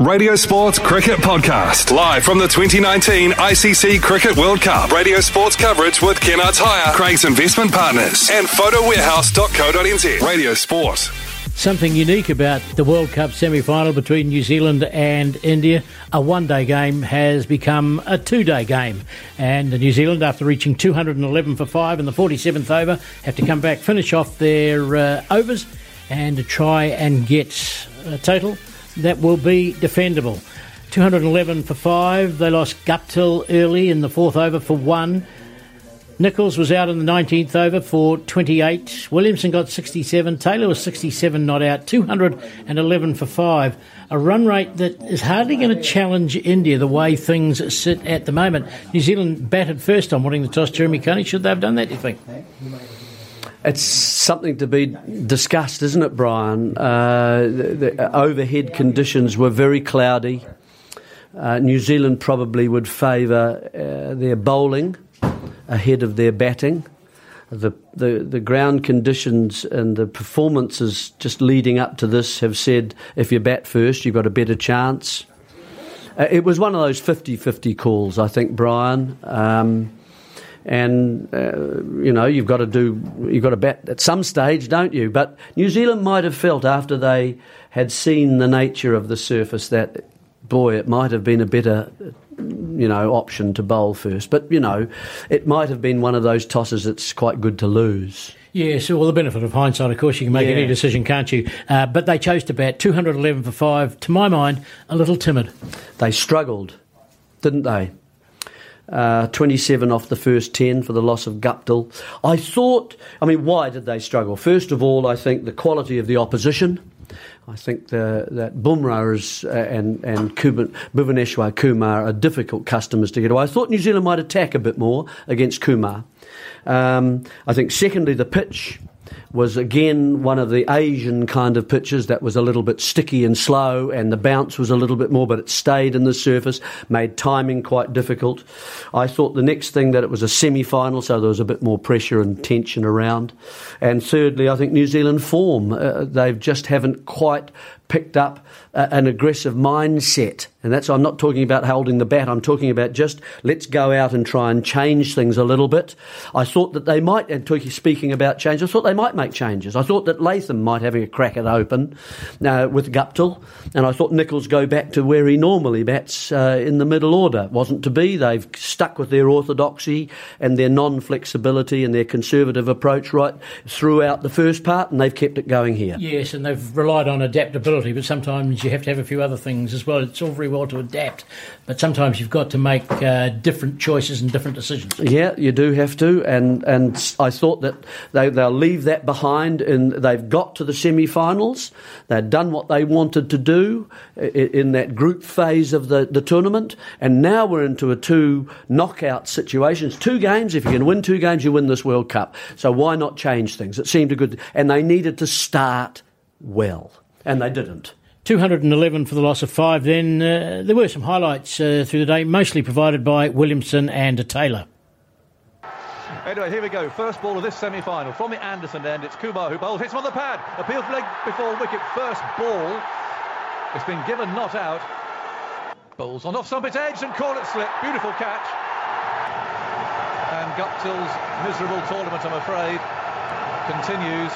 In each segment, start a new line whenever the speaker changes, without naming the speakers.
Radio Sports Cricket Podcast. Live from the 2019 ICC Cricket World Cup. Radio Sports coverage with Kennards Hire, Craig's Investment Partners, and photowarehouse.co.nz. Radio Sport.
Something unique about the World Cup semi final between New Zealand and India. A one day game has become a two day game. And New Zealand, after reaching 211 for five in the 47th over, have to come back, finish off their uh, overs, and try and get a total that will be defendable. 211 for five. They lost Guptill early in the fourth over for one. Nicholls was out in the 19th over for 28. Williamson got 67. Taylor was 67 not out. 211 for five. A run rate that is hardly going to challenge India the way things sit at the moment. New Zealand batted first on winning the toss. Jeremy Coney, should they have done that, do you think?
It's something to be discussed, isn't it, Brian? Uh, the, the overhead conditions were very cloudy. Uh, New Zealand probably would favour uh, their bowling ahead of their batting. The, the, the ground conditions and the performances just leading up to this have said if you bat first, you've got a better chance. Uh, it was one of those 50 50 calls, I think, Brian. Um, and uh, you know you've got to do you've got to bet at some stage, don't you? But New Zealand might have felt after they had seen the nature of the surface that boy, it might have been a better you know option to bowl first. But you know, it might have been one of those tosses that's quite good to lose.
Yeah, so well, the benefit of hindsight, of course, you can make
Yeah.
any decision, can't you? Uh, but they chose to bat 211 for five. To my mind, a little timid.
They struggled, didn't they? Uh, 27 off the first 10 for the loss of Guptill. I thought, I mean, why did they struggle? First of all, I think the quality of the opposition. I think the, that Bumrah is, uh, and, and Kuban, Bhuvaneshwar Kumar are difficult customers to get away. I thought New Zealand might attack a bit more against Kumar. Um, I think, secondly, the pitch was again one of the Asian kind of pitches that was a little bit sticky and slow, and the bounce was a little bit more, but it stayed in the surface, made timing quite difficult. I thought the next thing that it was a semi final, so there was a bit more pressure and tension around. And thirdly, I think New Zealand form. Uh, they've just haven't quite picked up uh, an aggressive mindset. And that's, I'm not talking about holding the bat, I'm talking about just let's go out and try and change things a little bit. I thought that they might, and speaking about change, I thought they might make changes. I thought that Latham might have a crack at open uh, with Guptill, and I thought Nicholls go back to where he normally bats uh, in the middle order. It wasn't to be. They've stuck with their orthodoxy and their non flexibility and their conservative approach right throughout the first part, and they've kept it going here.
Yes, and they've relied on adaptability, but sometimes you have to have a few other things as well. It's all very well to adapt, but sometimes you've got to make uh, different choices and different decisions.
Yeah, you do have to, and and I thought that they they'll leave that behind, and they've got to the semi-finals. They've done what they wanted to do in that group phase of the, the tournament, and now we're into a two knockout situations. Two games. If you can win two games, you win this World Cup. So why not change things? It seemed a good, and they needed to start well, and they didn't.
211 for the loss of five. Then uh, there were some highlights uh, through the day, mostly provided by Williamson and Taylor.
Anyway, here we go. First ball of this semi-final from the Anderson end. It's Kumar who bowls. Hits him on the pad. Appeals leg before wicket. First ball. It's been given not out. Bowls on off stump its edge and call it slip. Beautiful catch. And Guptill's miserable tournament, I'm afraid, continues.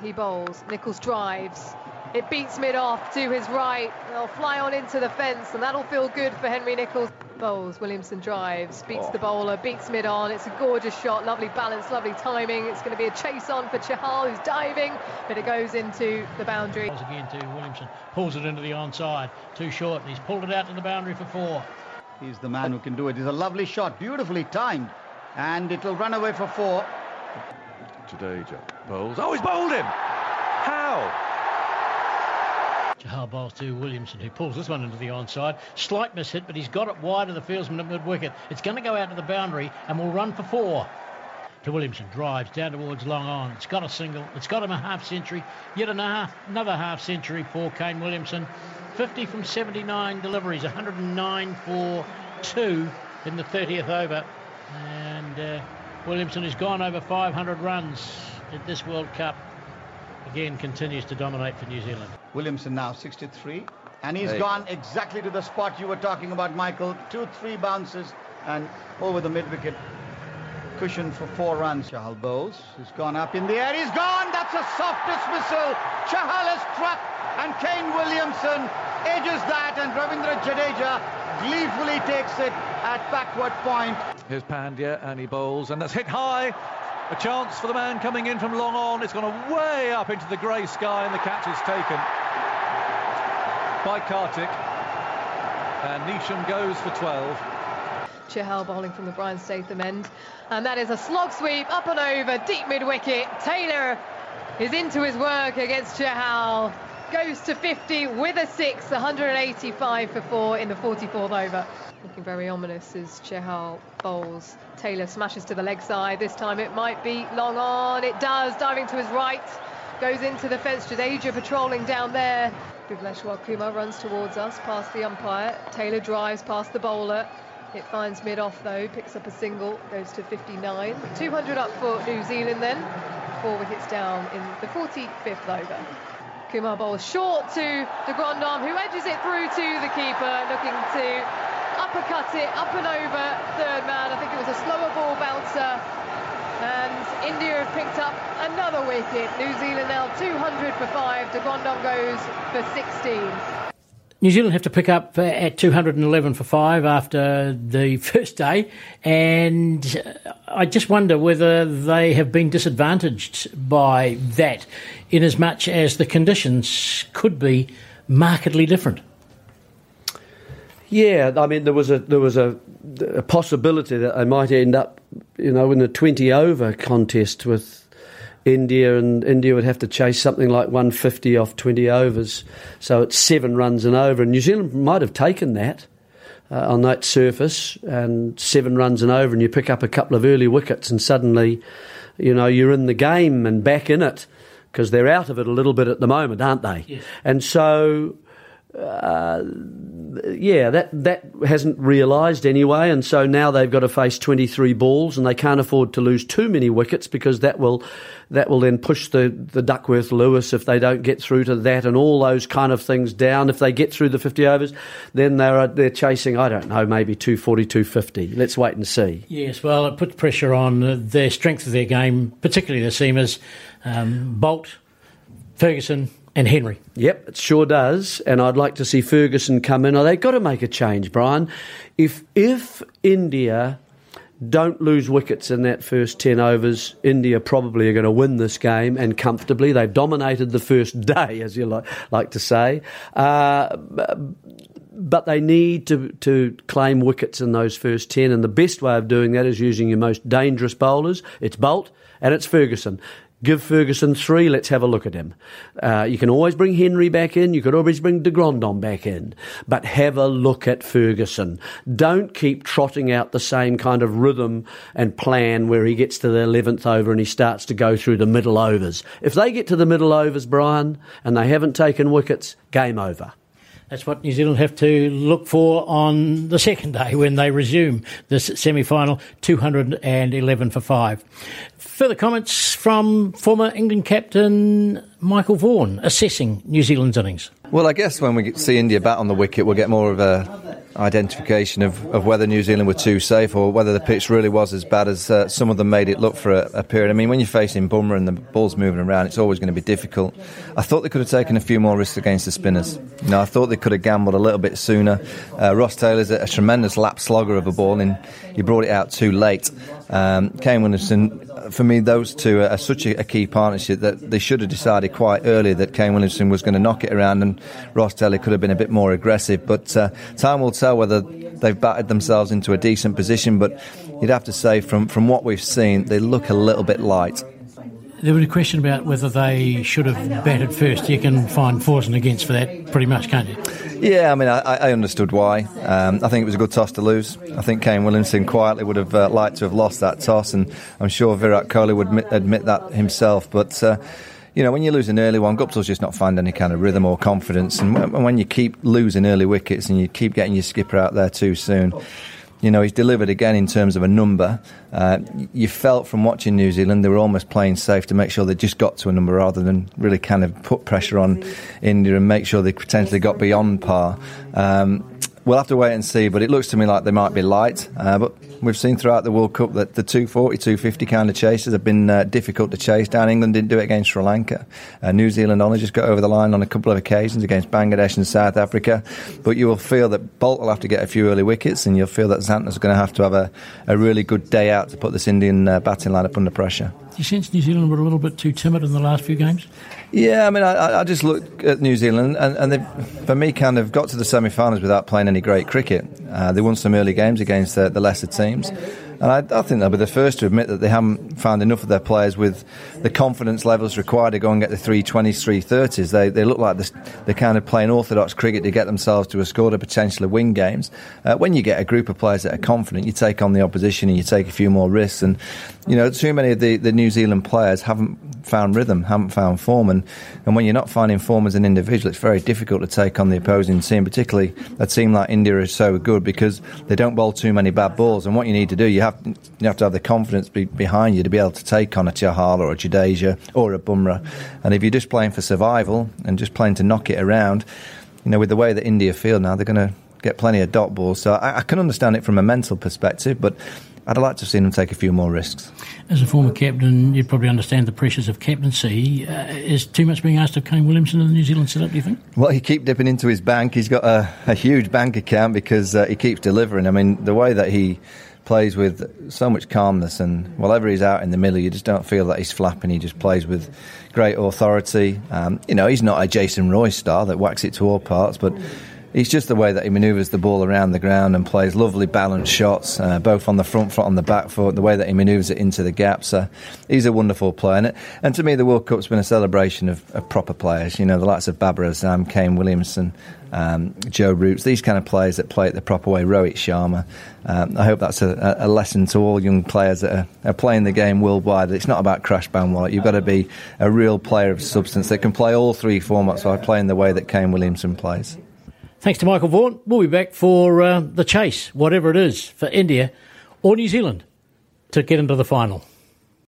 He bowls. Nicholls drives. It beats mid off to his right. They'll fly on into the fence, and that'll feel good for Henry Nicholls. Bowls. Williamson drives. Beats
Oh.
the bowler. Beats mid on. It's a gorgeous shot. Lovely balance. Lovely timing. It's going to be a chase on for Chahal, who's diving, but it goes into the boundary.
Once again to Williamson, pulls it into the onside, too short. and He's pulled it out to the boundary for four.
He's the man who can do it. It's a lovely shot, beautifully timed, and it will run away for four.
Jadeja bowls. Oh, he's bowled him! How?
Bowls to Williamson, who pulls this one into the onside. Slight miss hit, but he's got it wide of the fieldsman at mid wicket. It's going to go out to the boundary and will run for four. To Williamson, drives down towards long on. It's got a single. It's got him a half century. Yet another, another half century for Kane Williamson. 50 from 79 deliveries, 109 for two in the 30th over. And uh, Williamson has gone over 500 runs at this World Cup. Again, continues to dominate for New Zealand.
Williamson now 63. And he's
Hey.
gone exactly to the spot you were talking about, Michael. Two, three bounces and over the mid wicket. Cushion for four runs. Chahal bowls has gone up in the air. He's gone. That's a soft dismissal. Chahal has struck and Kane Williamson edges that and Ravindra Jadeja gleefully takes it at backward point.
Here's Pandya and he bowls, and that's hit high. A chance for the man coming in from long on. It's gone way up into the grey sky, and the catch is taken by Karthik. And Neesham goes for 12.
Chahal bowling from the Brian Statham end. And that is a slog sweep up and over, deep mid wicket. Taylor is into his work against Chahal. Goes to 50 with a six, 185 for four in the 44th over. Looking very ominous as Chahal bowls. Taylor smashes to the leg side. This time it might be long on. It does, diving to his right. Goes into the fence. Jadeja patrolling down there. Bhuvaneshwar Kumar runs towards us past the umpire. Taylor drives past the bowler. It finds mid off though, picks up a single, goes to 59. 200 up for New Zealand then. Four wickets down in the 45th over. Kumar bowls short to de Grandhomme, who edges it through to the keeper, looking to uppercut it up and over third man. I think it was a slower ball bouncer. And India have picked up another wicket. New Zealand now 200 for five. De Grandhomme goes for 16.
New Zealand have to pick up at 211 for five after the first day, and uh, I just wonder whether they have been disadvantaged by that, in as much as the conditions could be markedly different.
Yeah, I mean there was a there was a, a possibility that they might end up, you know, in a twenty over contest with India, and India would have to chase something like one fifty off twenty overs, so it's seven runs and over. And New Zealand might have taken that uh, on that surface, and seven runs and over, and you pick up a couple of early wickets, and suddenly, you know, you're in the game and back in it because they're out of it a little bit at the moment, aren't they?
Yes.
And so uh, yeah, that that hasn't realised anyway, and so now they've got to face 23 balls, and they can't afford to lose too many wickets because that will that will then push the the Duckworth Lewis if they don't get through to that, and all those kind of things down. If they get through the 50 overs, then they're they're chasing I don't know maybe 240, 250. Let's wait and see.
Yes, well, it puts pressure on uh, their strength of their game, particularly the seamers, um, Boult, Ferguson, and Henry.
Yep, it sure does. And I'd like to see Ferguson come in. Oh, they've got to make a change, Brian. If if India don't lose wickets in that first 10 overs, India probably are going to win this game and comfortably. They've dominated the first day, as you like, like to say. Uh, but they need to, to claim wickets in those first 10. And the best way of doing that is using your most dangerous bowlers. It's Boult and it's Ferguson. Give Ferguson three. Let's have a look at him. Uh, you can always bring Henry back in. You could always bring de Grandhomme back in. But have a look at Ferguson. Don't keep trotting out the same kind of rhythm and plan where he gets to the 11th over and he starts to go through the middle overs. If they get to the middle overs, Brian, and they haven't taken wickets, game over.
That's what New Zealand have to look for on the second day when they resume this semi final 211 for five. Further comments from former England captain Michael Vaughan assessing New Zealand's innings.
Well, I guess when we see India bat on the wicket, we'll get more of a identification of, of whether New Zealand were too safe or whether the pitch really was as bad as uh, some of them made it look for a, a period. I mean, when you're facing Bumrah and the ball's moving around, it's always going to be difficult. I thought they could have taken a few more risks against the spinners. You know, I thought they could have gambled a little bit sooner. Uh, Ross Taylor's a, a tremendous lap slogger of a ball, and he brought it out too late. Um, Kane Williamson, for me, those two are, are such a, a key partnership that they should have decided quite early that Kane Williamson was going to knock it around, and Ross Taylor could have been a bit more aggressive. But uh, time will tell whether they've batted themselves into a decent position. But you'd have to say, from, from what we've seen, they look a little bit light.
There was a question about whether they should have batted first. You can find fors and against for that pretty much, can't you?
Yeah, I mean, I, I understood why. Um, I think it was a good toss to lose. I think Kane Williamson quietly would have uh, liked to have lost that toss, and I'm sure Virat Kohli would admit, admit that himself. But uh, you know, when you lose an early one, Guptill's just not find any kind of rhythm or confidence, and when, when you keep losing early wickets and you keep getting your skipper out there too soon. you know, he's delivered again in terms of a number. Uh, you felt from watching New Zealand they were almost playing safe to make sure they just got to a number rather than really kind of put pressure on India and make sure they potentially got beyond par. Um, we'll have to wait and see, but it looks to me like they might be light. Uh, but we've seen throughout the World Cup that the 240, 250 kind of chases have been uh, difficult to chase down. England didn't do it against Sri Lanka. Uh, New Zealand only just got over the line on a couple of occasions against Bangladesh and South Africa. But you will feel that Boult will have to get a few early wickets, and you'll feel that Santner's going to have to have a, a really good day out to put this Indian uh, batting lineup under pressure.
Do you sense New Zealand were a little bit too timid in the last few games?
Yeah, I mean, I, I just look at New Zealand, and, and they, for me, kind of got to the semi-finals without playing any great cricket. Uh, they won some early games against the, the lesser teams. And I, I, think they'll be the first to admit that they haven't found enough of their players with the confidence levels required to go and get the 320s, 330s. They, they look like they're kind of playing orthodox cricket to get themselves to a score to potentially win games. Uh, when you get a group of players that are confident, you take on the opposition and you take a few more risks. And, you know, too many of the, the New Zealand players haven't found rhythm, haven't found form. And, and when you're not finding form as an individual, it's very difficult to take on the opposing team, particularly a team like India is so good because they don't bowl too many bad balls. And what you need to do, you have, you have to have the confidence be, behind you to be able to take on a Chahal or a Jadeja or a Bumrah. And if you're just playing for survival and just playing to knock it around, you know, with the way that India feel now, they're going to get plenty of dot balls. So I, I, can understand it from a mental perspective, but I'd like to see them take a few more risks.
As a former captain, you'd probably understand the pressures of captaincy. Uh, is too much being asked of Kane Williamson in the New Zealand setup, do you think?
Well, he keeps dipping into his bank. He's got a, a huge bank account because uh, he keeps delivering. I mean, the way that he plays with so much calmness, and whenever he's out in the middle, you just don't feel that he's flapping. He just plays with great authority. Um, you know, he's not a Jason Roy star that whacks it to all parts, but it's just the way that he manoeuvres the ball around the ground and plays lovely balanced shots, uh, both on the front foot, on the back foot, the way that he manoeuvres it into the gaps. Uh, he's a wonderful player. And, and, to me, the World Cup's been a celebration of, of proper players. You know, the likes of Babar Azam, Kane Williamson, um, Joe Root, these kind of players that play it the proper way, Rohit Sharma. Um, I hope that's a, a, lesson to all young players that are, are, playing the game worldwide. It's not about crash band wallet. You've got to be a real player of substance that can play all three formats by playing the way that Kane Williamson plays.
Thanks to Michael Vaughan. We'll be back for uh, the chase, whatever it is, for India or New Zealand to get into the final.